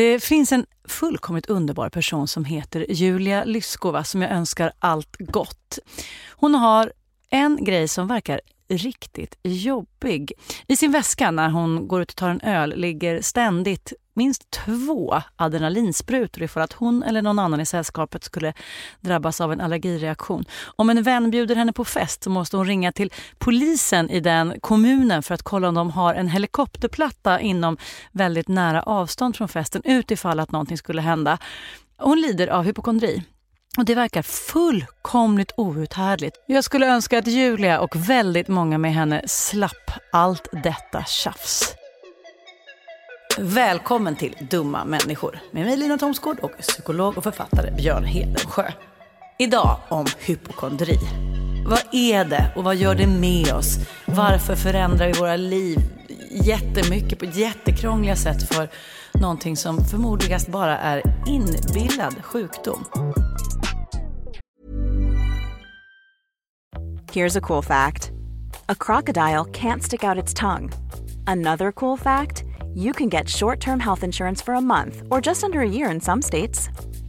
Det finns en fullkomligt underbar person som heter Julia Lyskova som jag önskar allt gott. Hon har en grej som verkar riktigt jobbig. I sin väska när hon går ut och tar en öl ligger ständigt minst två adrenalinsprutor ifall att hon eller någon annan i sällskapet skulle drabbas av en allergireaktion. Om en vän bjuder henne på fest så måste hon ringa till polisen i den kommunen för att kolla om de har en helikopterplatta inom väldigt nära avstånd från festen utifall att någonting skulle hända. Hon lider av hypokondri. Och det verkar fullkomligt outhärdligt. Jag skulle önska att Julia och väldigt många med henne slapp allt detta tjafs. Välkommen till Dumma människor med mig Lina Thomsgård och psykolog och författare Björn Hedensjö. Idag om hypokondri. Vad är det och vad gör det med oss? Varför förändrar vi våra liv jättemycket på jättekrångliga sätt för någonting som förmodligast bara är inbillad sjukdom? Here's a cool fact. A crocodile can't stick out its tongue. Another cool fact, you can get short-term health insurance for a month or just under a year in some states.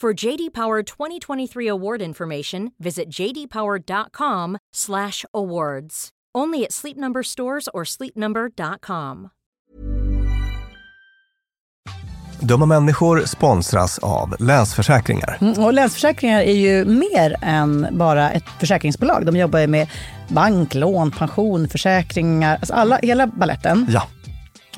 For JD Power 2023 award information, visit jdpower.com/awards. Only at Sleep Number stores or sleepnumber.com. Dumma människor sponsras av Länsförsäkringar. Mm, och Länsförsäkringar är ju mer än bara ett försäkringsbolag. De jobbar ju med bank, lån, pension, försäkringar, alltså alla, hela balletten. Ja.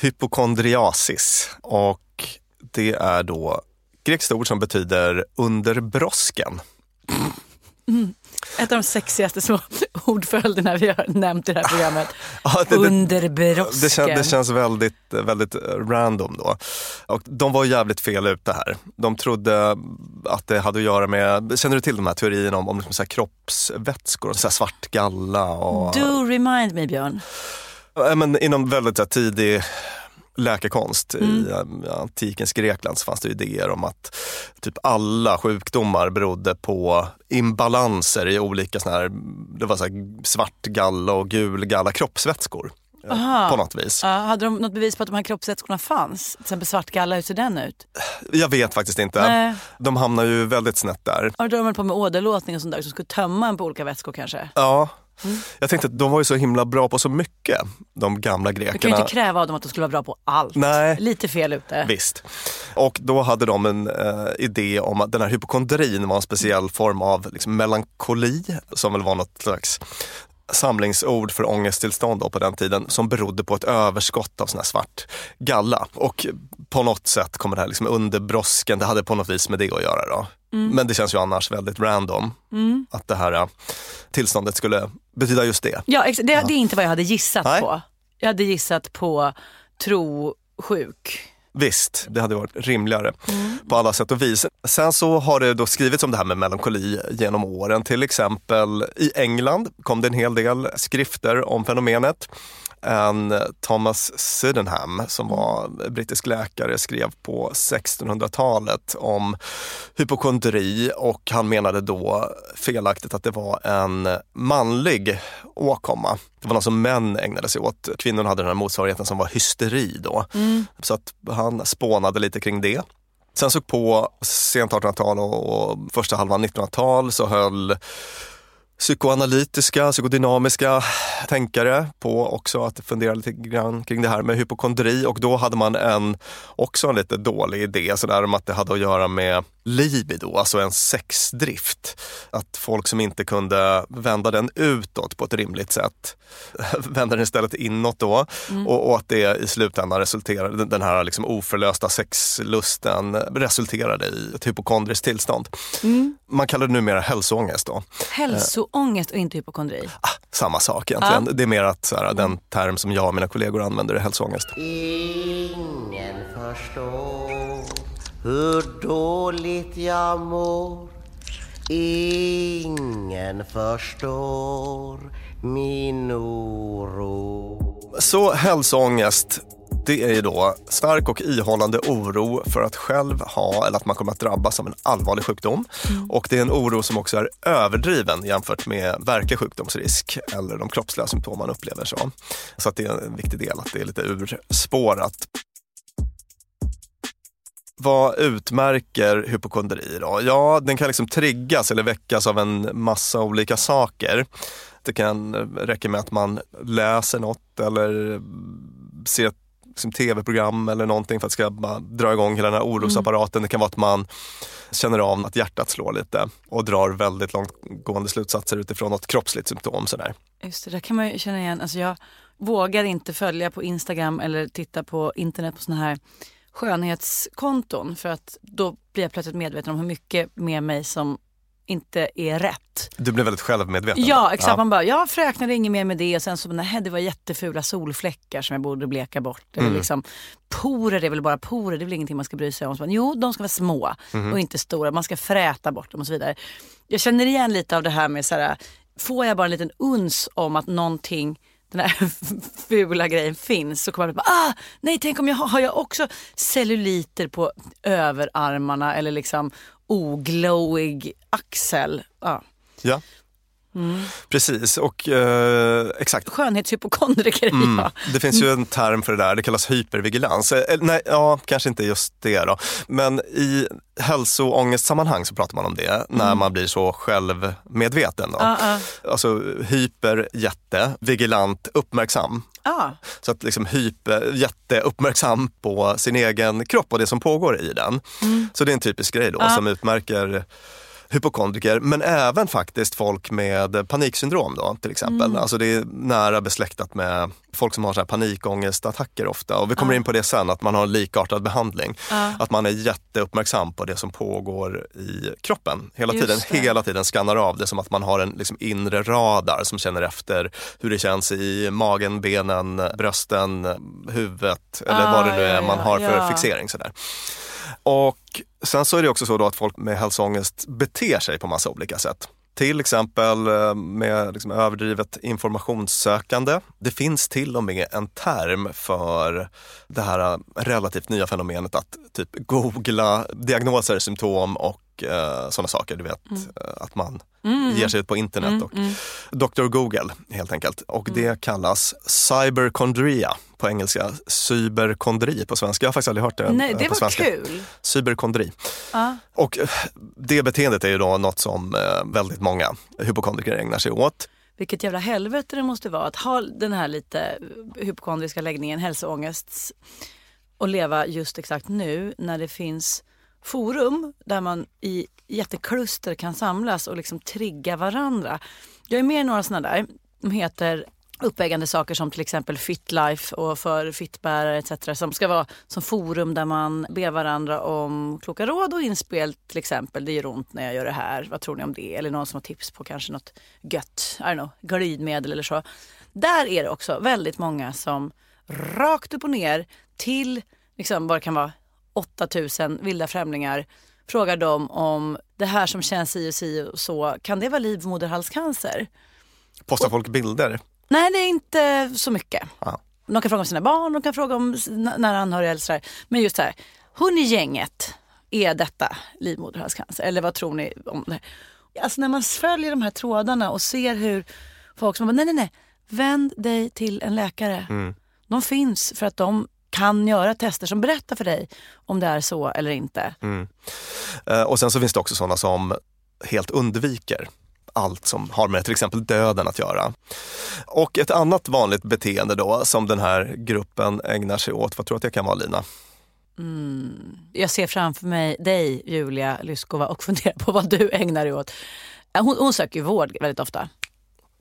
hypokondriasis. Och det är då grekiskt ord som betyder under brosken. Ett av de sexigaste små ordföljderna vi har nämnt i det här programmet. Ja, det- det- Under brosken. Det, kän, det känns väldigt, väldigt random då. Och de var jävligt fel ute här. De trodde att det hade att göra med, känner du till de här teorierna om, om liksom så här kroppsvätskor, så här svart galla och... Do remind me Björn. Ja, men inom väldigt här, tidig läkekonst i eh, antikens Grekland så fanns det idéer om att typ alla sjukdomar berodde på imbalanser i olika såna här, det var så här svart galla och gul galla kroppsvätskor. eh, Aha. På något vis. Ja, hade de något bevis på att de här kroppsvätskorna fanns? Till exempel svartgalla, hur ser den ut? Jag vet faktiskt inte. Nej. De hamnar ju väldigt snett där. Har de hållit på med åderlåtning och sånt där som skulle tömma en på olika vätskor kanske? Ja. Mm. Jag tänkte att de var ju så himla bra på så mycket, de gamla Du kan ju grekerna. inte kräva av dem att de skulle vara bra på allt. Nej. Lite fel ute. Visst. Och då hade de en eh, idé om att den här hypokondrin var en speciell form av liksom, melankoli som väl var något slags samlingsord för ångesttillstånd då på den tiden som berodde på ett överskott av sån här svart galla. Och på något sätt kommer det här liksom under brosken, det hade på något vis med det att göra då. Men det känns ju annars väldigt random att det här eh, tillståndet skulle betyda just det. Ja, det, det är inte vad jag hade gissat Nej. på. Jag hade gissat på trosjuk. Visst, det hade varit rimligare på alla sätt och vis. Sen så har det då skrivits om det här med melankoli genom åren. Till exempel i England kom det en hel del skrifter om fenomenet. En Thomas Sydenham som var brittisk läkare skrev på 1600-talet om hypokondri och han menade då felaktigt att det var en manlig åkomma. Det var något som män ägnade sig åt. Kvinnorna hade den här motsvarigheten som var hysteri då. Så att han spånade lite kring det. Sen så på sent 1800-tal och, och första halvan 1900-tal så höll psykoanalytiska, psykodynamiska tänkare på också att fundera lite grann kring det här med hypokondri. Och då hade man en, också en lite dålig idé sådär om att det hade att göra med libido, alltså en sexdrift. Att folk som inte kunde vända den utåt på ett rimligt sätt vände den istället inåt då och, och att det i slutändan resulterade, den- här liksom oförlösta sexlusten resulterade i ett hypokondriskt tillstånd. Man kallar det numera hälsoångest då. Hälsoångest och inte hypokondri. Ah, samma sak egentligen. Det är mer att så här, den term som jag och mina kollegor använder är hälsoångest. Ingen förstår hur dåligt jag mår Ingen förstår min oro Så hälsoångest, det är ju då stark och ihållande oro för att själv ha eller att man kommer att drabbas av en allvarlig sjukdom. Och det är en oro som också är överdriven jämfört med verklig sjukdomsrisk eller de kroppsliga symptom man upplever. Så, så att det är en viktig del att det är lite urspårat. Vad utmärker hypokondri då? Ja, den kan liksom triggas eller väckas av en massa olika saker. Det kan räcka med att man läser något eller ser ett liksom, tv-program eller någonting för att ska bara dra igång hela den här orosapparaten. Det kan vara att man känner av att hjärtat slår lite och drar väldigt långtgående slutsatser utifrån något kroppsligt symptom. Sådär. Just det, där kan man ju känna igen. Alltså jag vågar inte följa på Instagram eller titta på internet på såna här skönhetskonton för att då blir jag plötsligt medveten om hur mycket med mig som inte är rätt. Du blir väldigt självmedveten. Ja exakt, man bara, jag fräknade inget mer med det och sen så, nej det var jättefula solfläckar som jag borde bleka bort. Eller liksom, porer det är väl bara porer, det är väl ingenting man ska bry sig om. Så man, jo, de ska vara små och inte stora, man ska fräta bort dem och så vidare. Jag känner igen lite av det här med så här, får jag bara en liten uns om att någonting den här fula grejen finns så kommer man bara, ah, nej tänk om jag har, har jag också celluliter på överarmarna eller liksom oglowig axel. Ja. Ja. Precis, och eh, exakt. Skönhetshypokondriker Mm. jag. Det finns ju en term för det där, det kallas hypervigilans. Eh, nej, ja, kanske inte just det då. Men i hälsoångestsammanhang så pratar man om det när man blir så självmedveten. Då. Ja, ja. Alltså hyper, jätte, vigilant, uppmärksam. Ja. Så att liksom hyper, jätteuppmärksam på sin egen kropp och det som pågår i den. Så det är en typisk grej då som utmärker hypokondriker, men även faktiskt folk med paniksyndrom då till exempel. Alltså det är nära besläktat med folk som har så här panikångestattacker ofta. Och vi kommer in på det sen, att man har en likartad behandling. Att man är jätteuppmärksam på det som pågår i kroppen. Hela Just tiden, det. hela tiden skannar av det som att man har en liksom inre radar som känner efter hur det känns i magen, benen, brösten, huvudet eller Ah, vad det nu ja, är man ja, har för ja. fixering. Sådär. Och sen så är det också så då att folk med hälsoångest beter sig på massa olika sätt. Till exempel eh, med liksom överdrivet informationssökande. Det finns till och med en term för det här eh, relativt nya fenomenet att typ googla diagnoser, symptom och eh, sådana saker. Du vet eh, att man ger sig ut på internet och Dr Google helt enkelt. Och det kallas cyberkondria på engelska, cyberkondri på svenska. Jag har faktiskt aldrig hört det Nej, eh, det på var svenska. kul. Cyberkondri. Ja. Och eh, det beteendet är ju då något som väldigt många hypokondriker ägnar sig åt. Vilket jävla helvete det måste vara att ha den här lite hypokondriska läggningen, hälsoångest och leva just exakt nu när det finns forum där man i jättekluster kan samlas och liksom trigga varandra. Jag är med i några sådana där. De heter uppäggande saker som till exempel Fitlife och för fittbärare etc. Som ska vara som forum där man ber varandra om kloka råd och inspel till exempel. Det gör ont när jag gör det här. Vad tror ni om det? Eller någon som har tips på kanske något gött, I don't know, glidmedel eller så. Där är det också väldigt många som rakt upp och ner till liksom vad det kan vara 8000 vilda främlingar frågar dem om det här som känns si och si och så, kan det vara livmoderhalscancer? Postar folk bilder? Nej, det är inte så mycket. Ja. De kan fråga om sina barn, de kan fråga om nära anhöriga eller sådär. Men just så här, hon i gänget, är detta livmoderhalscancer? Eller vad tror ni om det? Alltså när man följer de här trådarna och ser hur folk som bara, nej nej nej, vänd dig till en läkare. De finns för att de kan göra tester som berättar för dig om det är så eller inte. Eh, Och sen så finns det också sådana som helt undviker allt som har med till exempel döden att göra. Och ett annat vanligt beteende då som den här gruppen ägnar sig åt, vad tror du att det kan vara Lina? Jag ser framför mig dig, Julia Lyskova, och funderar på vad du ägnar dig åt. Hon, hon söker ju vård väldigt ofta.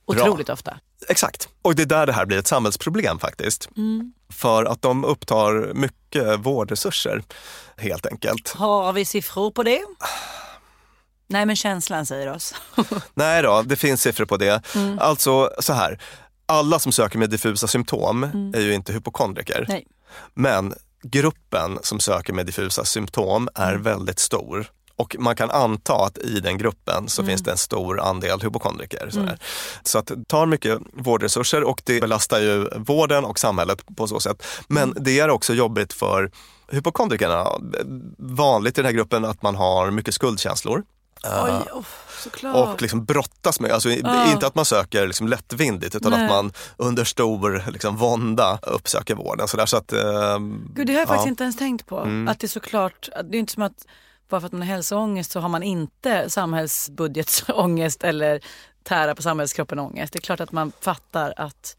Otroligt ofta. Exakt. Och det är där det här blir ett samhällsproblem faktiskt. För att de upptar mycket vårdresurser helt enkelt. Har vi siffror på det? Nej, men känslan säger oss. Nej då, det finns siffror på det. Alltså så här, alla som söker med diffusa symptom är ju inte hypokondriker. Nej. Men gruppen som söker med diffusa symptom är väldigt stor. Och man kan anta att i den gruppen så finns det en stor andel hypokondriker. sådär. Så att det tar mycket vårdresurser och det belastar ju vården och samhället på så sätt. Men det är också jobbigt för hypokondrikerna. Vanligt i den här gruppen att man har mycket skuldkänslor. Oj, oh. Och liksom brottas med, alltså Ja. inte att man söker liksom lättvindigt utan Nej. att man under stor liksom vånda uppsöker vården. Så, där, så att, ehm, Gud, det har jag faktiskt inte ens tänkt på. Att det är såklart, det är inte som att bara för att man har hälsoångest så har man inte samhällsbudgetsångest eller tära på samhällskroppen ångest. Det är klart att man fattar att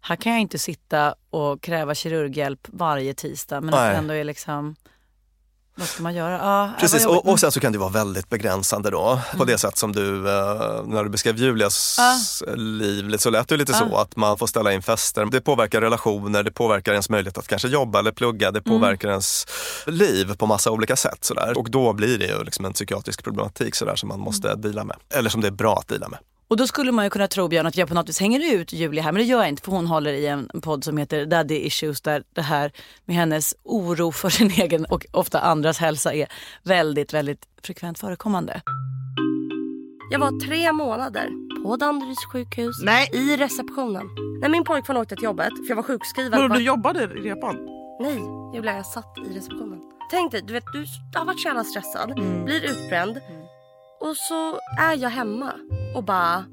här kan jag inte sitta och kräva kirurghjälp varje tisdag men att det ändå är liksom, vad ska man göra? Ja, Precis, och, och sen så kan det vara väldigt begränsande då. På det sätt som du, eh, när du beskrev Julias Ja. liv, så lät det lite så att man får ställa in fester. Det påverkar relationer, det påverkar ens möjlighet att kanske jobba eller plugga. Det påverkar ens liv på massa olika sätt. Så där. Och då blir det ju liksom en psykiatrisk problematik så där, som man måste deala med. Eller som det är bra att deala med. Och då skulle man ju kunna tro Björn att jag på något vis hänger ut Julia här men det gör jag inte för hon håller i en podd som heter Daddy Issues där det här med hennes oro för sin egen och ofta andras hälsa är väldigt, väldigt frekvent förekommande. Jag var tre månader på Danderyds sjukhus. Nej. I receptionen. När min pojkvän åkte till jobbet, för jag var sjukskriven. Men du jobbade i repan? Nej, blev jag satt i receptionen. Tänk dig, du vet du har varit så jävla stressad, blir utbränd och så är jag hemma och bara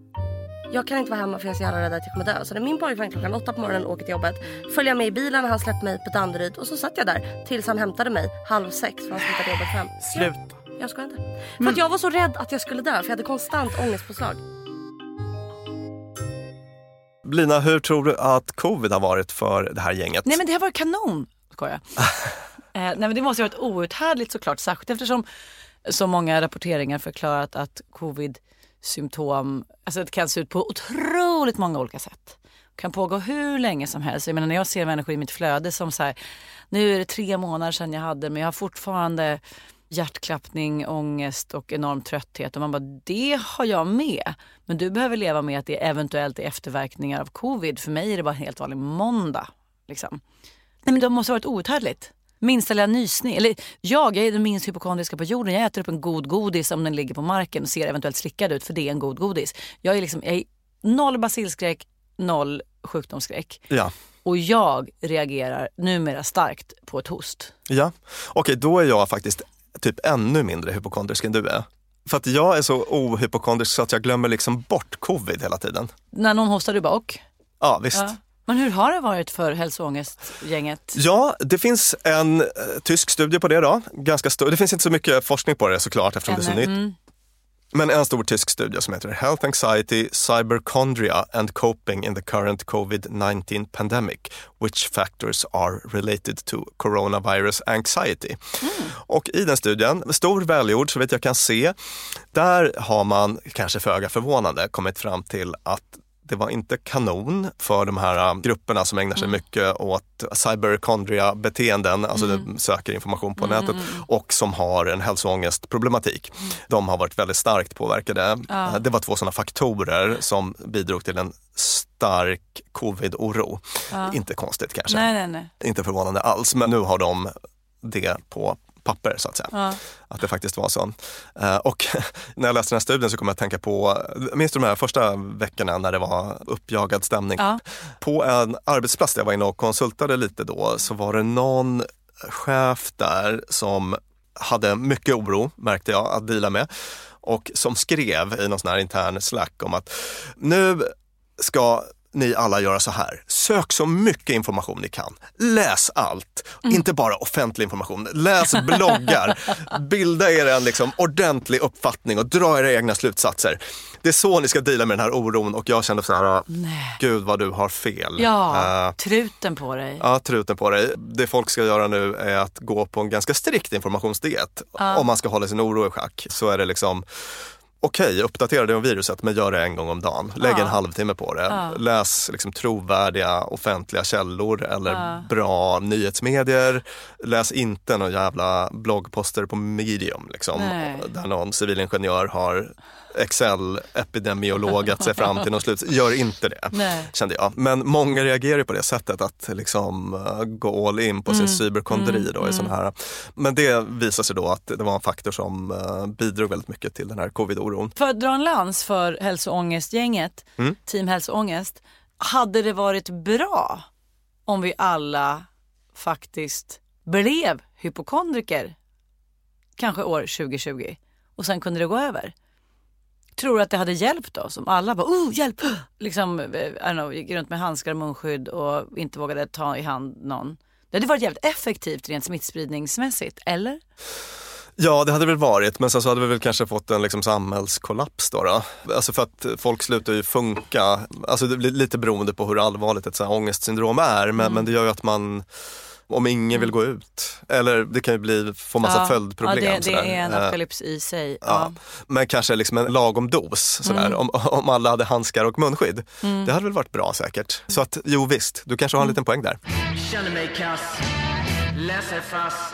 jag kan inte vara hemma för jag är så jävla rädd att jag kommer dö. Så när min pojkvän klockan åtta på morgonen åker till jobbet följer jag med i bilen när han släppte mig på Danderyd och så satt jag där tills han hämtade mig halv sex för han slutade jobbet fem. Sluta. Jag skojar inte. För att jag var så rädd att jag skulle dö för jag hade konstant ångestpåslag. Lina, hur tror du att covid har varit för det här gänget? Nej men det har varit kanon. Skojar. eh, nej men det måste ha varit outhärdligt såklart. Särskilt eftersom så många rapporteringar förklarat att covid symptom, alltså det kan se ut på otroligt många olika sätt. Kan pågå hur länge som helst. Jag menar när jag ser människor i mitt flöde som så här, nu är det tre månader sedan jag hade men jag har fortfarande hjärtklappning, ångest och enorm trötthet. Och man bara, det har jag med. Men du behöver leva med att det eventuellt är efterverkningar av covid. För mig är det bara en helt vanlig måndag. Liksom. Nej men det måste ha varit outhärdligt. Minsta lilla nysning. Eller jag, jag är den minst hypokondriska på jorden. Jag äter upp en god godis om den ligger på marken och ser eventuellt slickad ut för det är en god godis. Jag är liksom, jag är noll basilskräck, noll sjukdomsskräck. Ja. Och jag reagerar numera starkt på ett host. Ja, okej då är jag faktiskt typ ännu mindre hypokondrisk än du är. För att jag är så ohypokondrisk så att jag glömmer liksom bort covid hela tiden. När någon hostar du bara och? Ja, visst. Ja. Men hur har det varit för hälsoångestgänget? Ja, det finns en eh, tysk studie på det då. Ganska stor. Det finns inte så mycket forskning på det såklart eftersom det är så Ännu. nytt. Mm. Men en stor tysk studie som heter Health Anxiety, Cyberchondria and Coping in the Current COVID-19 Pandemic. Which factors are related to coronavirus anxiety? Och i den studien, stor välgjord så vet jag kan se, där har man kanske föga förvånande kommit fram till att det var inte kanon för de här äh, grupperna som ägnar sig mycket åt cyberchondria-beteenden, alltså de söker information på nätet och som har en hälsoångestproblematik. De har varit väldigt starkt påverkade. Ja. Det var två sådana faktorer som bidrog till en stark covid-oro. Inte konstigt kanske, Nej, nej, nej. inte förvånande alls, men nu har de det på papper så att säga. Ja. Att det faktiskt var så. Eh, Och när jag läste den här studien så kom jag att tänka på, minns du de här första veckorna när det var uppjagad stämning? Ja. På en arbetsplats där jag var inne och konsultade lite då så var det någon chef där som hade mycket oro, märkte jag, att dela med. Och som skrev i någon sån här intern slack om att nu ska ni alla göra så här. Sök så mycket information ni kan. Läs allt, inte bara offentlig information. Läs bloggar, bilda er en liksom ordentlig uppfattning och dra era egna slutsatser. Det är så ni ska dela med den här oron och jag kände så här, gud vad du har fel. Ja, Eh, truten på dig. Ja, truten på dig. Det folk ska göra nu är att gå på en ganska strikt informationsdiet. Om man ska hålla sin oro i schack så är det liksom Okej, uppdatera dig om viruset men gör det en gång om dagen. Lägg en halvtimme på det. Läs liksom trovärdiga offentliga källor eller bra nyhetsmedier. Läs inte någon jävla bloggposter på medium liksom, Nej. där någon civilingenjör har Excel-epidemiologat sig fram till någon slut. Gör inte det, Nej. kände jag. Men många reagerar på det sättet att liksom gå all in på sin cyberkondri då i sån här. Men det visar sig då att det var en faktor som uh, bidrog väldigt mycket till den här covid-oron. För att dra en lans för hälsoångestgänget, Mm. Team Hälsoångest. Hade det varit bra om vi alla faktiskt blev hypokondriker kanske år 2020 och sen kunde det gå över? Tror du att det hade hjälpt oss om alla bara oh hjälp, liksom eh, I know, gick runt med handskar och munskydd och inte vågade ta i hand någon? Det hade varit jävligt effektivt rent smittspridningsmässigt, eller? Ja, det hade väl varit, men sen så hade vi väl kanske fått en liksom samhällskollaps då. då. Alltså för att folk slutar ju funka, alltså det blir lite beroende på hur allvarligt ett så här ångestsyndrom är, men, men det gör ju att man om ingen vill gå ut, eller det kan ju bli, få massa följdproblem. Ja, det, det är en Eh, apokalyps i sig. Ja. Ja. Men kanske liksom en lagom dos sådär, om, om alla hade handskar och munskydd. Det hade väl varit bra säkert. Så att jo visst, du kanske har en liten poäng där. Känner mig kass, läser fast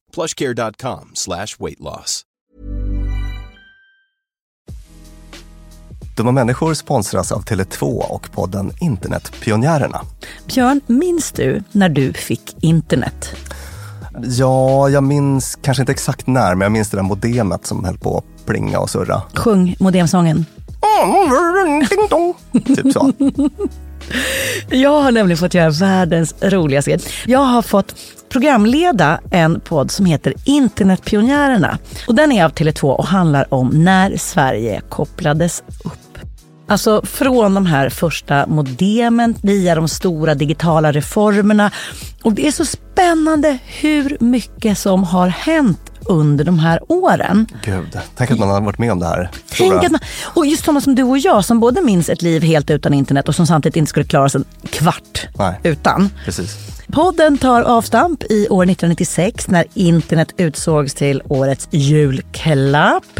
plushcare.com slash weight loss. Dumma människor sponsras av Tele2 och podden Internetpionjärerna. Björn, minns du när du fick internet? Ja, jag minns kanske inte exakt när, men jag minns det där modemet som höll på att plinga och surra. Sjung modemsången. Ding dong. Typ så. Jag har nämligen fått göra världens roligaste grej. Jag har fått programleda en podd som heter Internetpionjärerna. Och den är av Tele2 och handlar om när Sverige kopplades upp. Alltså från de här första modemen via de stora digitala reformerna. Och det är så spännande hur mycket som har hänt under de här åren. Gud, tänk att man har varit med om det här. Tänk att man, och just sådana som du och jag som både minns ett liv helt utan internet och som samtidigt inte skulle klara sig en kvart Nej. utan. Precis. Podden tar avstamp i år 1996 när internet utsågs till årets julklapp.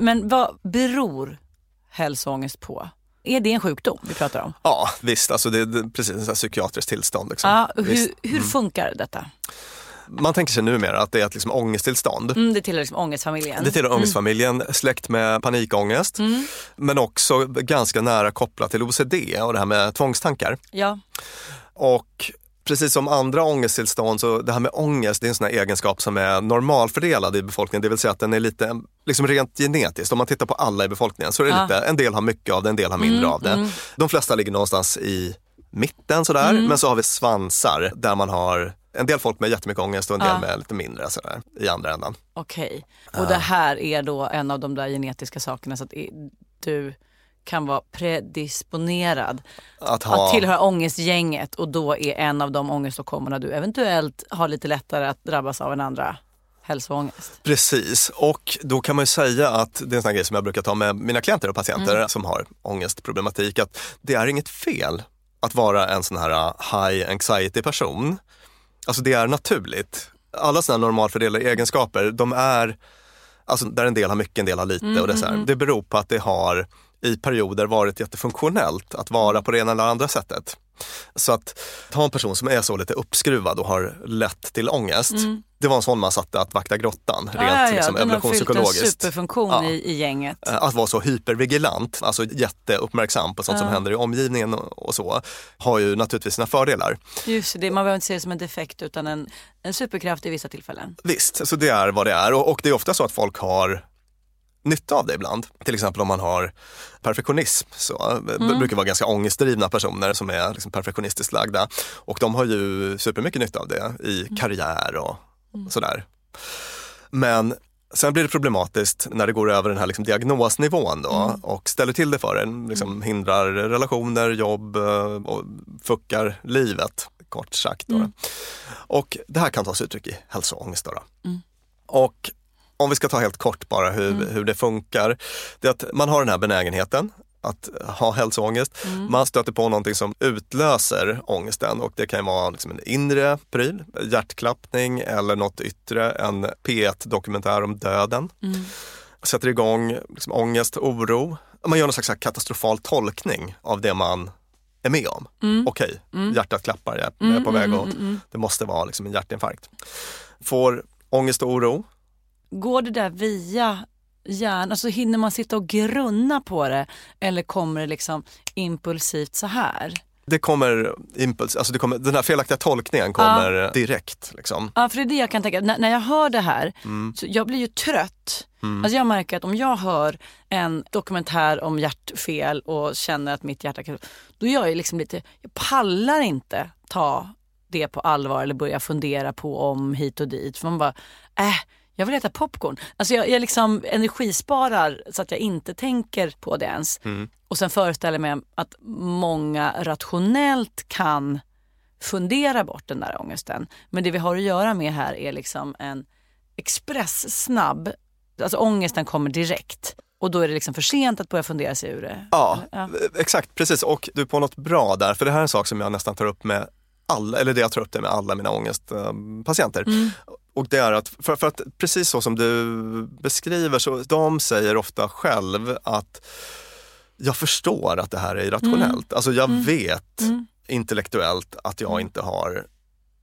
Men vad beror hälsoångest på? Är det en sjukdom vi pratar om? Ja, visst. Alltså det är precis ett psykiatriskt tillstånd. Liksom. Ja, hur, hur funkar detta? Man tänker sig numera att det är ett liksom ångesttillstånd. Mm, det tillhör liksom ångestfamiljen. Det tillhör ångestfamiljen, släkt med panikångest. Men också ganska nära kopplat till OCD och det här med tvångstankar. Ja. Och precis som andra ångesttillstånd så det här med ångest det är en sån egenskap som är normalfördelad i befolkningen. Det vill säga att den är lite liksom rent genetiskt. Om man tittar på alla i befolkningen så är det Ja. lite, en del har mycket av det, en del har mindre av det. De flesta ligger någonstans i mitten sådär. Men så har vi svansar där man har en del folk med jättemycket ångest och en del Ja. med lite mindre sådär, i andra ändan. Okej. Och det här är då en av de där genetiska sakerna så att du kan vara predisponerad Att ha, att tillhöra ångestgänget och då är en av de ångeståkommorna du eventuellt har lite lättare att drabbas av än andra hälsoångest. Precis, och då kan man ju säga att det är en sån här grej som jag brukar ta med mina klienter och patienter Mm. som har ångestproblematik, att det är inget fel att vara en sån här uh, high anxiety person. Alltså det är naturligt. Alla sådana normalfördelade egenskaper, de är, alltså där en del har mycket, en del har lite och det, är så Mm, här, det beror på att det har i perioder varit jättefunktionellt att vara på det ena eller andra sättet. Så att ha en person som är så lite uppskruvad och har lätt till ångest. Det var en sån man satte att vakta grottan, rent liksom, den har fyllt en evolutionspsykologiskt. superfunktion Ja. i, i gänget. Eh, Att vara så hypervigilant, alltså jätteuppmärksam på sånt som Ja. händer i omgivningen och och så, har ju naturligtvis sina fördelar. Just det, man behöver inte se det som en defekt utan en, en superkraft i vissa tillfällen. Visst, så det är vad det är och, och det är ofta så att folk har nytta av det ibland. Till exempel om man har perfektionism så eh, b- brukar vara ganska ångestdrivna personer som är liksom perfektionistiskt lagda och de har ju supermycket nytta av det i karriär och sådär. Men sen blir det problematiskt när det går över den här liksom diagnosnivån då och ställer till det för en, liksom hindrar relationer, jobb eh, och fuckar livet kort sagt. Då. Och det här kan ta sig uttryck i hälsoångest. Då, då. Och om vi ska ta helt kort bara hur, hur det funkar. Det är att man har den här benägenheten att ha hälsoångest. Man stöter på någonting som utlöser ångesten och det kan vara liksom en inre pryl, hjärtklappning eller något yttre, en P1-dokumentär om döden. Sätter igång liksom ångest, oro. Man gör någon slags katastrofal tolkning av det man är med om. Okej, hjärtat klappar, jag är på väg åt. Det måste vara liksom en hjärtinfarkt. Får ångest och oro, Går det där via hjärnan, alltså hinner man sitta och grunna på det eller kommer det liksom impulsivt så här? det kommer impuls, alltså det kommer, den här felaktiga tolkningen kommer direkt. Liksom. Ja, för det är det jag kan tänka. N- när jag hör det här, Mm. så jag blir ju trött. Alltså jag märker att om jag hör en dokumentär om hjärtfel och känner att mitt hjärta kan... Då är jag liksom lite, jag pallar inte ta det på allvar eller börja fundera på om hit och dit. För man bara, äh, jag vill äta popcorn. Alltså jag, jag liksom energisparar så att jag inte tänker på det ens. Och sen föreställer jag mig att många rationellt kan fundera bort den där ångesten. Men det vi har att göra med här är liksom en expresssnabb, alltså ångesten kommer direkt. Och då är det liksom för sent att börja fundera sig ur det. Ja, Ja. exakt, precis. Och du är på något bra där, för det här är en sak som jag nästan tar upp med alla, eller det jag tar upp det med alla mina ångestpatienter. Och det är att, för, för att precis så som du beskriver, så de säger ofta själv att jag förstår att det här är irrationellt. Alltså jag vet intellektuellt att jag inte har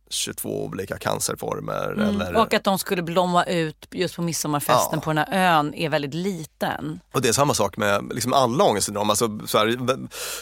22 olika cancerformer. Mm. Eller... Och att de skulle blomma ut just på midsommarfesten Ja. på den här ön är väldigt liten. Och det är samma sak med liksom alla ångestsyndrom, alltså så här,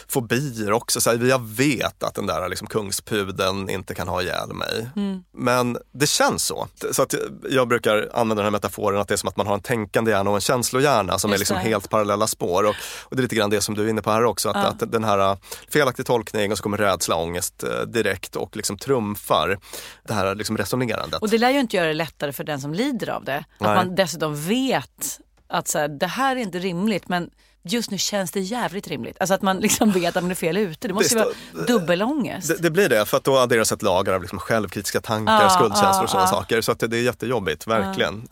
fobier också. Så här, jag vet att den där liksom, kungspudeln inte kan ha ihjäl mig. Mm. Men det känns så. Så att jag brukar använda den här metaforen att det är som att man har en tänkande hjärna och en känslohjärna som är Just liksom det. helt parallella spår. Och, och det är lite grann det som du är inne på här också, att, Ja. att den här uh, felaktig tolkning och så kommer rädsla, ångest eh, direkt och liksom trumfar det här liksom resonerandet. Och det lär ju inte göra det lättare för den som lider av det. Att Nej. man dessutom vet att så här, det här är inte rimligt men just nu känns det jävligt rimligt. Alltså att man liksom vet att man är fel ute. Det måste ju Visst, vara dubbelångest. Det, det blir det, för att då adderas ett lager av liksom självkritiska tankar, Ja, skuldkänslor och sådana ja. saker. Så att det, det är jättejobbigt, verkligen.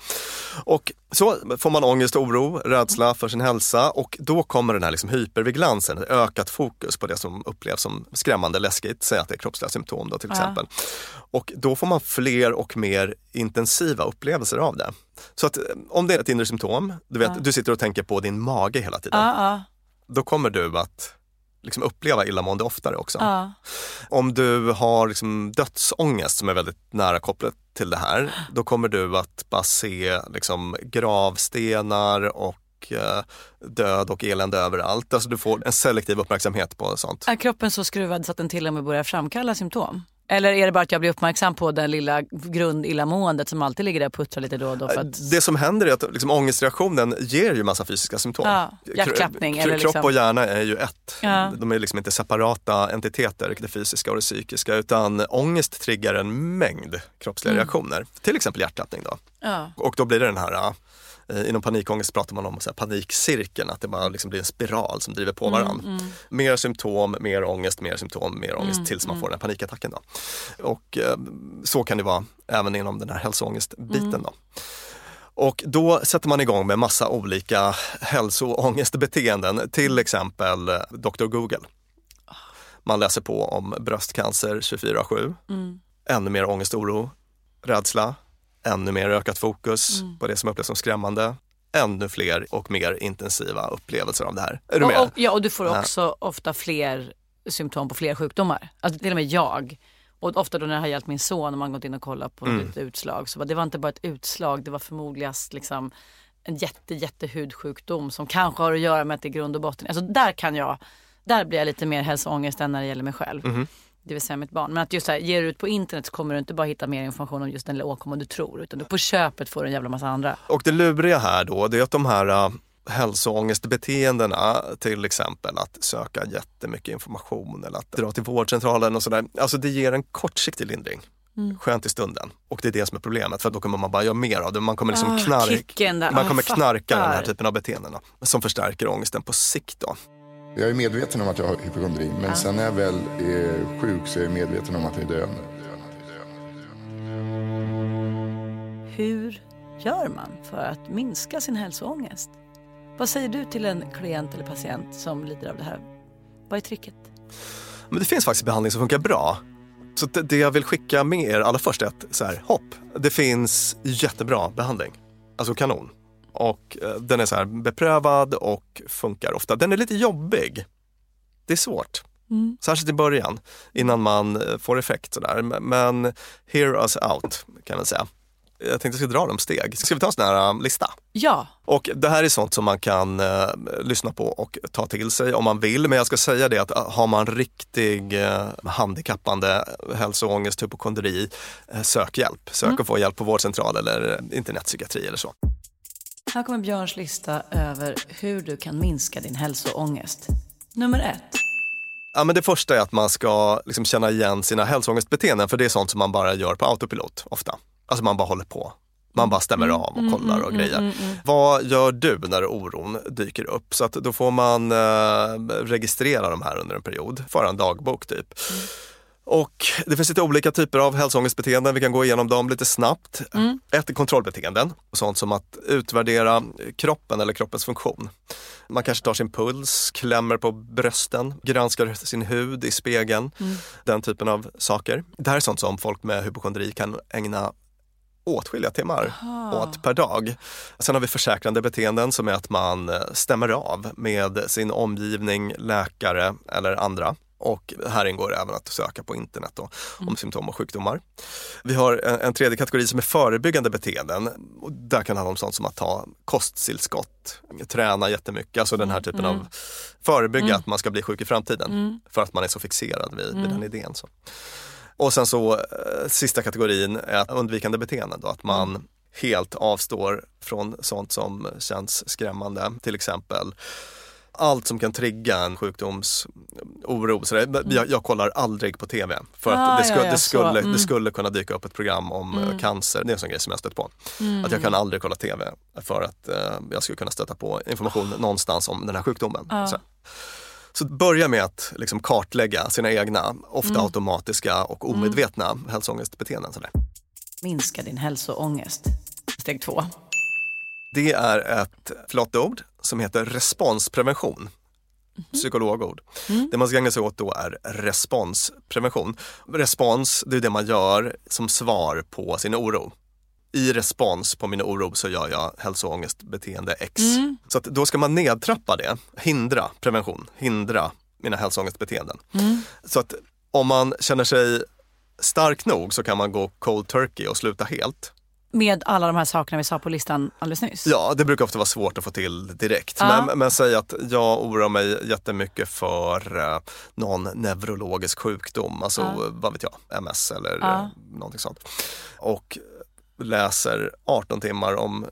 Och så får man ångest, oro, rädsla för sin hälsa och då kommer den här liksom hypervigilansen, ett ökat fokus på det som upplevs som skrämmande läskigt, säg att det är kroppsliga symptom då till Ja. exempel. Och då får man fler och mer intensiva upplevelser av det. Så att eh, om det är ett inre symptom, du vet, Ja. du sitter och tänker på din mage hela tiden, Ja, då kommer du att liksom uppleva illamående oftare också. ja. Om du har liksom dödsångest som är väldigt nära kopplat till det här, då kommer du att bara se liksom gravstenar och eh, död och elände överallt. Alltså du får en selektiv uppmärksamhet på sånt. Är kroppen så skruvad så att den till och med börjar framkalla symptom? Eller är det bara att jag blir uppmärksam på det lilla grundillamåendet som alltid ligger där och puttrar lite då och då? För att... Det som händer är att liksom, ångestreaktionen ger ju massa fysiska symptom. Ja, hjärtklappning Kro- Kropp liksom- och hjärna är ju ett. Ja. De är liksom inte separata entiteter, det fysiska och det psykiska, utan ångest triggar en mängd kroppsliga Mm. reaktioner. Till exempel hjärtklappning då. Ja. Och då blir det den här, eh, inom panikångest pratar man om så här panikcirkeln, att det bara liksom blir en spiral som driver på varandra. Mm, Mer symptom, mer ångest, mer symptom, mer ångest Mm, tills man mm. får den här panikattacken. Då. Och eh, så kan det vara även inom den här hälsoångestbiten. Mm. Då. Och då sätter man igång med massa olika hälsoångestbeteenden, till exempel eh, Dr. Google. Man läser på om bröstcancer 24-7, Mm. ännu mer ångest, oro, rädsla, ännu mer ökat fokus Mm. på det som upplevs som skrämmande, ännu fler och mer intensiva upplevelser av det här. Är du med? Och, och, ja, och du får Ja. också ofta fler symptom på fler sjukdomar. Alltså till och med jag. Och ofta då när jag har hjälpt min son och man gått in och kollat på Mm. ett utslag så var det var inte bara ett utslag, det var förmodligen liksom en jätte, jätte hudsjukdom som kanske har att göra med att det är grund och botten. Alltså där kan jag, där blir jag lite mer hälsoångest än när det gäller mig själv. Mhm. Det vill säga mitt barn. Men att just så här, ger du ut på internet så kommer du inte bara hitta mer information om just den lilla åkomman du tror. Utan du på köpet får en jävla massa andra. Och det luriga här då, det är att de här uh, hälsoångestbeteendena, till exempel att söka jättemycket information eller att dra till vårdcentralen och sådär, alltså det ger en kortsiktig lindring. Mm. Skönt i stunden. Och det är det som är problemet för då kommer man bara göra mer av det. Man kommer liksom Ah, knark, man Ah, kommer knarka den här typen av beteenden som förstärker ångesten på sikt. Då. Jag är medveten om att jag har hypokondri, men sen när jag väl är sjuk så är jag medveten om att det är döende. Hur gör man för att minska sin hälsoångest? Vad säger du till en klient eller patient som lider av det här? Vad är tricket? Men det finns faktiskt behandling som funkar bra. Så det, det jag vill skicka med er allra först är att så här, hopp, det finns jättebra behandling. Alltså kanon. Och eh, den är så här beprövad och funkar ofta. Den är lite jobbig. Det är svårt. Mm. Särskilt i början innan man eh, får effekt sådär. Men- hear us out kan man säga. Jag tänkte jag skulle dra dem steg. Ska vi ta en sån här eh, lista? Ja, Och det här är sånt som man kan eh, lyssna på och ta till sig om man vill. Men jag ska säga det att eh, har man riktig eh, handikappande hälsoångest, hypokondri, eh, sök hjälp. Sök Mm. och få hjälp på vårdcentral eller internetpsykiatri eller så. Här kommer Björns lista över hur du kan minska din hälsoångest. Nummer ett. Ja, men det första är att man ska liksom känna igen sina hälsoångestbeteenden för det är sånt som man bara gör på autopilot ofta. Alltså man bara håller på. Man bara stämmer av och kollar och grejer. Vad gör du när oron dyker upp? Så att då får man eh, registrera de här under en period, föra en dagbok typ. Och det finns lite olika typer av hälsoångestbeteenden, vi kan gå igenom dem lite snabbt. Ett är kontrollbeteenden, sånt som att utvärdera kroppen eller kroppens funktion. Man kanske tar sin puls, klämmer på brösten, granskar sin hud i spegeln. Den typen av saker. Det här är sånt som folk med hypokondri kan ägna åtskilliga timmar åt per dag. Sen har vi försäkrande beteenden som är att man eh, stämmer av med sin omgivning, läkare eller andra Och här ingår även att söka på internet då, om symptom och sjukdomar. Vi har en, en tredje kategori som är förebyggande beteenden. Och där kan det handla om sånt som att ta kosttillskott, träna jättemycket, alltså den här typen av förebygga att man ska bli sjuk i framtiden. För att man är så fixerad vid, vid den idén. Så. Och sen så eh, sista kategorin är undvikande beteenden. Då, att man helt avstår från sånt som känns skrämmande. Till exempel allt som kan trigga en sjukdomsoro. Så det, jag, jag kollar aldrig på TV för att Ah, det, sku, ja, ja, det, skulle, Mm. det skulle kunna dyka upp ett program om eh, cancer. Det är en sån grej som jag stött på. Att jag kan aldrig kolla TV för att eh, jag skulle kunna stöta på information någonstans om den här sjukdomen. Så. Så börja med att liksom kartlägga sina egna, ofta automatiska och omedvetna hälsoångestbeteenden. Sådär. Minska din hälsoångest. Steg två. Det är ett flott ord som heter responsprevention. Psykologord. Det man ska ägna sig åt då är responsprevention. Respons, det är det man gör som svar på sin oro. I respons på min oro så gör jag hälsoångestbeteende X. Så att då ska man nedtrappa det, hindra prevention, hindra mina hälsoångestbeteenden. Så att om man känner sig stark nog så kan man gå cold turkey och sluta helt. Med alla de här sakerna vi sa på listan alldeles nyss. Ja, det brukar ofta vara svårt att få till direkt. Ja. Men, men säg att jag oroar mig jättemycket för eh, någon neurologisk sjukdom, alltså Ja. vad vet jag, MS eller Ja. eh, någonting sånt. Och läser 18 timmar om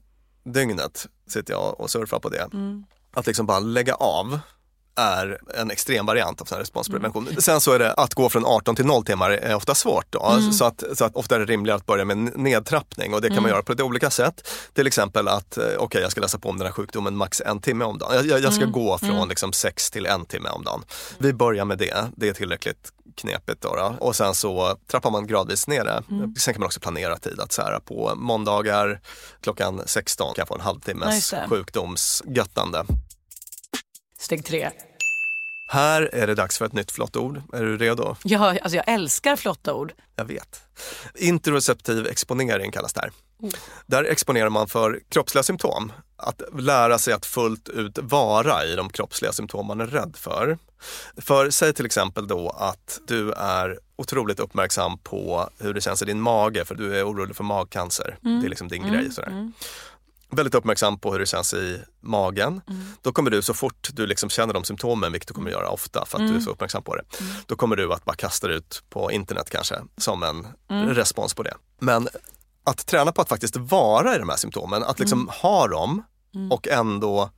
dygnet, sitter jag och surfar på det. Mm. Att liksom bara lägga av är en extrem variant av sån här responsprevention. Mm. Sen så är det att gå från 18 till 0 timmar är ofta svårt. Då. Mm. Så, att, så att ofta är det rimligare att börja med nedtrappning och det kan man göra på lite olika sätt. Till exempel att eh, okej, jag ska läsa på om den här sjukdomen max en timme om dagen. Jag, jag, ska Mm. gå från liksom sex till en timme om dagen. Vi börjar med det, det är tillräckligt knepigt. Då, då. Och sen så trappar man gradvis ner det. Mm. Sen kan man också planera tid att så här, på måndagar klockan 16 kan jag få en halvtimmes sjukdomsgöttande. Steg tre. Här är det dags för ett nytt flott ord. Är du redo? Ja, alltså jag älskar flotta ord. Jag vet. Interoceptiv exponering kallas det här. Där exponerar man för kroppsliga symptom. Att lära sig att fullt ut vara i de kroppsliga symptom man är rädd för. För säg till exempel då att du är otroligt uppmärksam på hur det känns i din mage för du är orolig för magcancer. Det är liksom din grej. Sådär. Väldigt uppmärksam på hur det känns i magen. Då kommer du så fort du liksom känner de symptomen, vilket du kommer göra ofta för att du är så uppmärksam på det. Då kommer du att bara kasta det ut på internet kanske som en respons på det. Men att träna på att faktiskt vara i de här symptomen, att liksom ha dem och ändå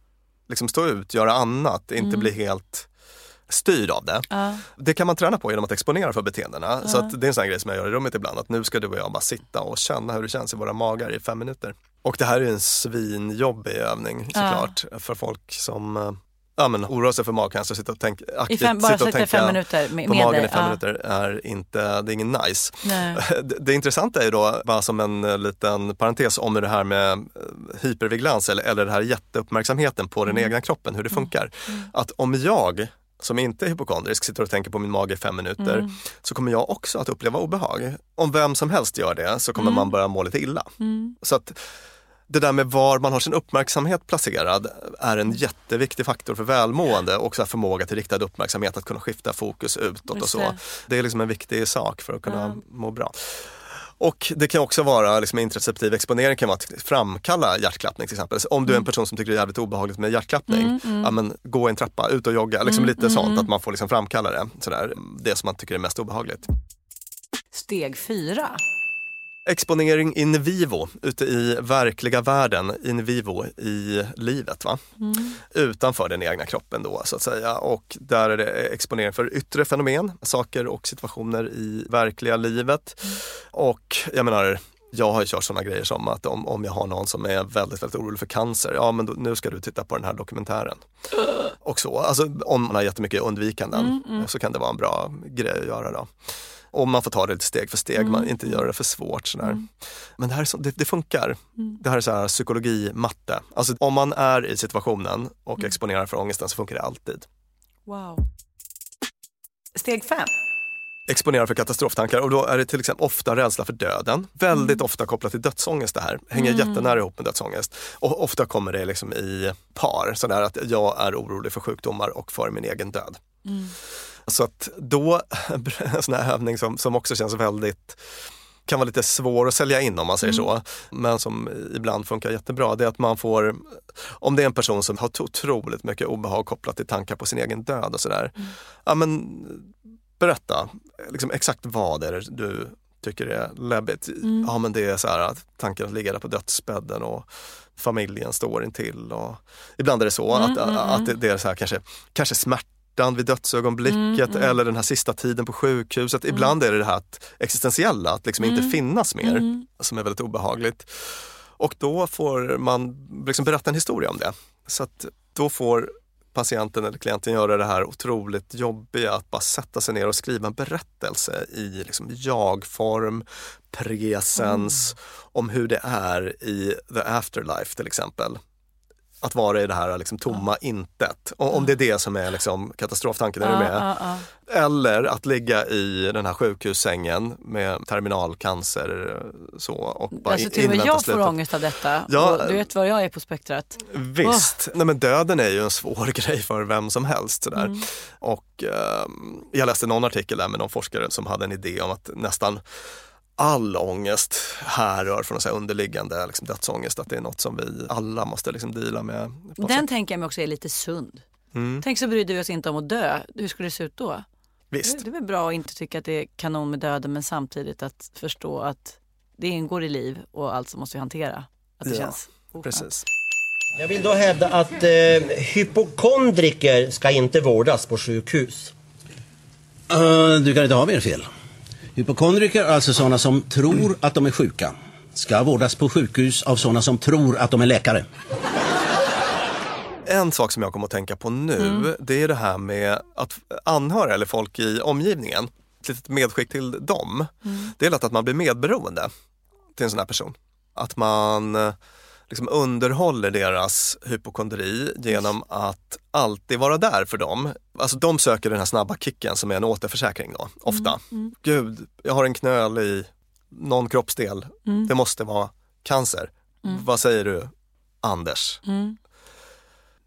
liksom stå ut, göra annat, inte bli helt styrd av det. Ja. Det kan man träna på genom att exponera för beteendena. Så att det är en sån grej som jag gör i rummet ibland, att nu ska du och jag bara sitta och känna hur det känns i våra magar i fem minuter. Och det här är en svinjobbig övning såklart för folk som eh, ja, men, oroar sig för magcancer, sitta och tänka I aktivt, fem, bara sitta och i tänka fem minuter med, på med magen dig. i fem ja. minuter är inte, det är ingen nice. Det, det intressanta är då, bara som en eh, liten parentes om hur det här med eh, hypervigilans eller, eller det här jätteuppmärksamheten på Mm. den egna kroppen, hur det funkar. Att om jag som inte är hypokondrisk sitter och tänker på min mage i fem minuter Mm. så kommer jag också att uppleva obehag. Om vem som helst gör det så kommer Mm. man börja må lite illa. Så att det där med var man har sin uppmärksamhet placerad är en jätteviktig faktor för välmående och så förmåga till riktad uppmärksamhet, att kunna skifta fokus utåt och så. det. Är liksom en viktig sak för att kunna må bra. Och det kan också vara, liksom interoceptiv exponering kan vara att framkalla hjärtklappning till exempel. Så om du är en person som tycker det är jävligt obehagligt med hjärtklappning, ja, men gå i en trappa, ut och jogga, liksom lite sånt, att man får liksom framkalla det. Sådär, det som man tycker är mest obehagligt. Steg fyra. Exponering in vivo, ute i verkliga världen, in vivo i livet. Va? Utanför den egna kroppen då så att säga. Och där är det exponering för yttre fenomen, saker och situationer i verkliga livet. Och jag menar, jag har kört sådana grejer som att om, om jag har någon som är väldigt, väldigt orolig för cancer, ja men då, nu ska du titta på den här dokumentären. Och så, alltså om man har jättemycket undvikanden så kan det vara en bra grej att göra då. Och man får ta det lite steg för steg, man inte göra det för svårt. Sådär. Men det, här är så, det, det funkar. Det här är så här psykologi, matte. Alltså om man är i situationen och exponerar för ångesten så funkar det alltid. Wow. Steg fem. Exponera för katastroftankar och då är det till exempel ofta rädsla för döden. Väldigt ofta kopplat till dödsångest det här. Hänger jättenära ihop med dödsångest. Och ofta kommer det liksom i par, sådär att jag är orolig för sjukdomar och för min egen död. Så att då, en sån här övning som, som också känns väldigt kan vara lite svår att sälja in om man säger så, men som ibland funkar jättebra, det är att man får, om det är en person som har otroligt mycket obehag kopplat till tankar på sin egen död och sådär, ja men berätta liksom exakt vad det är du tycker är läbbigt. Ja men det är så här att tanken att ligga där på dödsbädden och familjen står intill och ibland är det så att, att det, det är så här kanske, kanske smärtan vid dödsögonblicket eller den här sista tiden på sjukhuset. Ibland är det det här att existentiella, att liksom inte finnas mer, som är väldigt obehagligt. Och då får man liksom berätta en historia om det. Så att då får patienten eller klienten göra det här otroligt jobbiga att bara sätta sig ner och skriva en berättelse i liksom jag-form, presens, om hur det är i the afterlife till exempel. Att vara i det här liksom tomma intet. Och om det är det som är liksom katastroftanken, är du med? Eller att ligga i den här sjukhussängen med terminalcancer så, och bara Alltså till och med jag får slutet. ångest av detta. Ja. Och du vet var jag är på spektrat. Visst, Nej, men döden är ju en svår grej för vem som helst. Sådär. Mm. Och, ehm, jag läste någon artikel där med någon forskare som hade en idé om att nästan all ångest härrör från så här underliggande liksom, dödsångest, att det är något som vi alla måste liksom, deala med. Den sätt. tänker jag mig också är lite sund. Mm. Tänk så bryr vi oss inte om att dö. Hur skulle det se ut då? Visst. Det, är väl bra att inte tycka att det är kanon med döden men samtidigt att förstå att det ingår i liv och alltså måste vi hantera. Att det Ja, känns oskönt. Precis. Jag vill då hävda att eh, hypokondriker ska inte vårdas på sjukhus. Eh, du kan inte ha mer fel. Hypokondriker, alltså sådana som tror att de är sjuka, ska vårdas på sjukhus av sådana som tror att de är läkare. En sak som jag kommer att tänka på nu, Mm. det är det här med att anhöriga eller folk i omgivningen, ett litet medskick till dem, Mm. det är lätt att man blir medberoende till en sån här person. Att man eh, liksom underhåller deras hypokondri genom att alltid vara där för dem. Alltså de söker den här snabba kicken som är en återförsäkring då, ofta. Mm. Gud, jag har en knöl i någon kroppsdel. Mm. Det måste vara cancer. Vad säger du, Anders? Mm.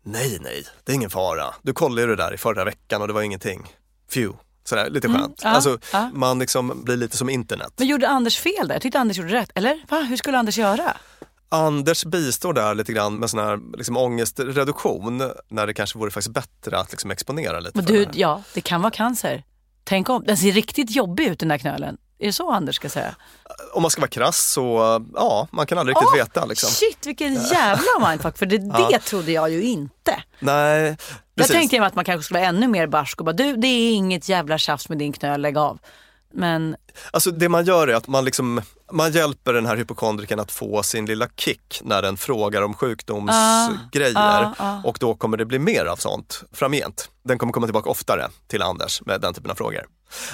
Nej, nej, det är ingen fara. Du kollade ju det där i förra veckan och det var ingenting. Phew. Sådär, lite Mm, skönt. ja, alltså, ja. Man liksom blir lite som internet. Men gjorde Anders fel där? Jag tyckte Anders gjorde rätt. Eller? Va? Hur skulle Anders göra? Anders bistår där lite grann med sån här liksom, ångestreduktion när det kanske vore faktiskt bättre att liksom, exponera lite Men du, det ja, det kan vara cancer. Tänk om. Den ser riktigt jobbig ut den där knölen. Är det så Anders ska säga? Om man ska vara krass så, ja, man kan aldrig riktigt veta. Liksom. Shit vilken jävla mindfuck. För det, det trodde jag ju inte. Nej, Jag precis. tänkte mig att man kanske skulle vara ännu mer barsk och bara du det är inget jävla tjafs med din knöl, lägg av. Men Alltså det man gör är att man, liksom, man hjälper den här hypokondriken att få sin lilla kick när den frågar om sjukdomsgrejer Ah, ah, ah. och då kommer det bli mer av sånt framgent. Den kommer komma tillbaka oftare till Anders med den typen av frågor.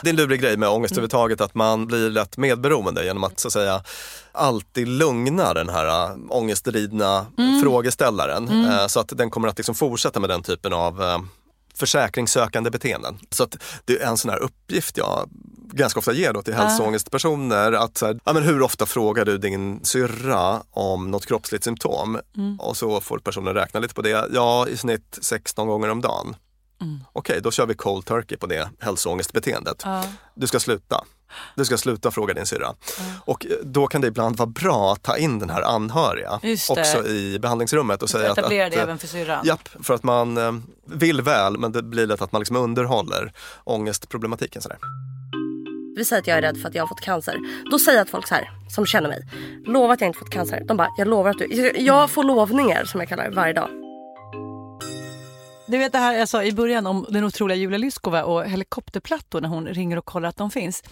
Det är en lurig grej med ångest Mm. överhuvudtaget att man blir lätt medberoende genom att så att säga alltid lugna den här äh, ångestridna Mm. frågeställaren eh, så att den kommer att liksom fortsätta med den typen av eh, försäkringssökande beteenden. Så att det är en sån här uppgift jag ganska ofta ger då till hälsoångestpersoner. Att så här, ja, men hur ofta frågar du din syrra om något kroppsligt symptom? Och så får personen räkna lite på det. Ja, i snitt 16 gånger om dagen. Okej, då kör vi cold turkey på det hälsoångestbeteendet. Du ska sluta. Du ska sluta fråga din syrra. Och eh, då kan det ibland vara bra att ta in den här anhöriga också i behandlingsrummet och säga att, etablera att det eh, även för syrran. Japp, för att man eh, vill väl men det blir lätt att man liksom underhåller ångestproblematiken. Sådär. Vi säger att jag är rädd för att jag har fått cancer. Då säger jag till folk så här, som känner mig. Lova att jag inte fått cancer. De bara, jag lovar att du... Jag får lovningar som jag kallar det varje dag. Du vet det här jag sa i början om den otroliga Julia Lyskova och helikopterplattor när hon ringer och kollar att de finns.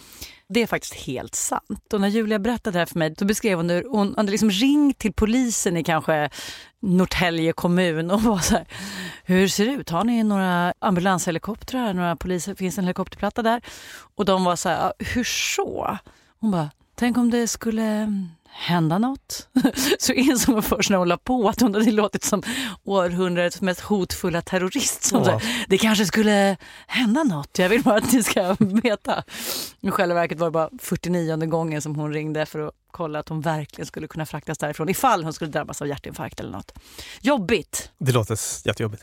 Det är faktiskt helt sant. Och när Julia berättade det här för mig så beskrev hon hur hon hade liksom ringt till polisen i kanske Norrtälje kommun och var så här, hur ser det ut? Har ni några ambulanshelikoptrar? Några poliser? Finns det en helikopterplatta där? Och de var så här, hur så? Hon bara, tänk om det skulle hända något? så insåg hon först när hon la på att hon hade låtit som århundradets mest hotfulla terrorist. Som här, det kanske skulle hända något, jag vill bara att ni ska veta. I själva verket var det bara 49 gången som hon ringde för att kolla att hon verkligen skulle kunna fraktas därifrån ifall hon skulle drabbas av hjärtinfarkt eller något. Jobbigt. Det låter jättejobbigt.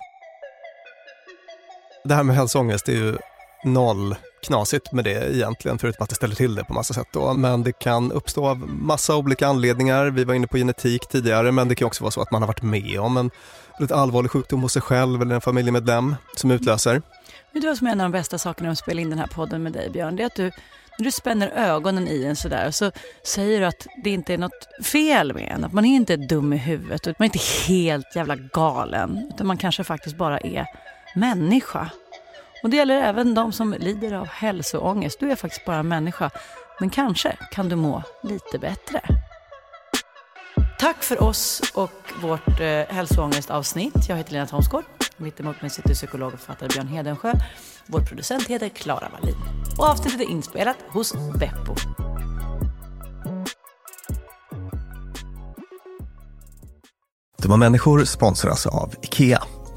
Det här med hälsoångest är ju noll knasigt med det egentligen, förutom att det ställer till det på massa sätt. Då. Men det kan uppstå av massa olika anledningar. Vi var inne på genetik tidigare, men det kan också vara så att man har varit med om en väldigt allvarlig sjukdom hos sig själv eller en familjemedlem som utlöser. Vet du vad som är en av de bästa sakerna med att spela in den här podden med dig Björn? Det är att du, när du spänner ögonen i en sådär så säger du att det inte är något fel med en. Att man är inte dum i huvudet att man är inte helt jävla galen. Utan man kanske faktiskt bara är människa. Och det gäller även de som lider av hälsoångest. Du är faktiskt bara en människa. Men kanske kan du må lite bättre. Tack för oss och vårt eh, hälsoångestavsnitt. Jag heter Lena Thomsgård. Mitt emot mig sitter psykolog och författare Björn Hedensjö. Vår producent heter Klara Wallin. Och avsnittet är inspelat hos Beppo. Dumma människor sponsras av IKEA.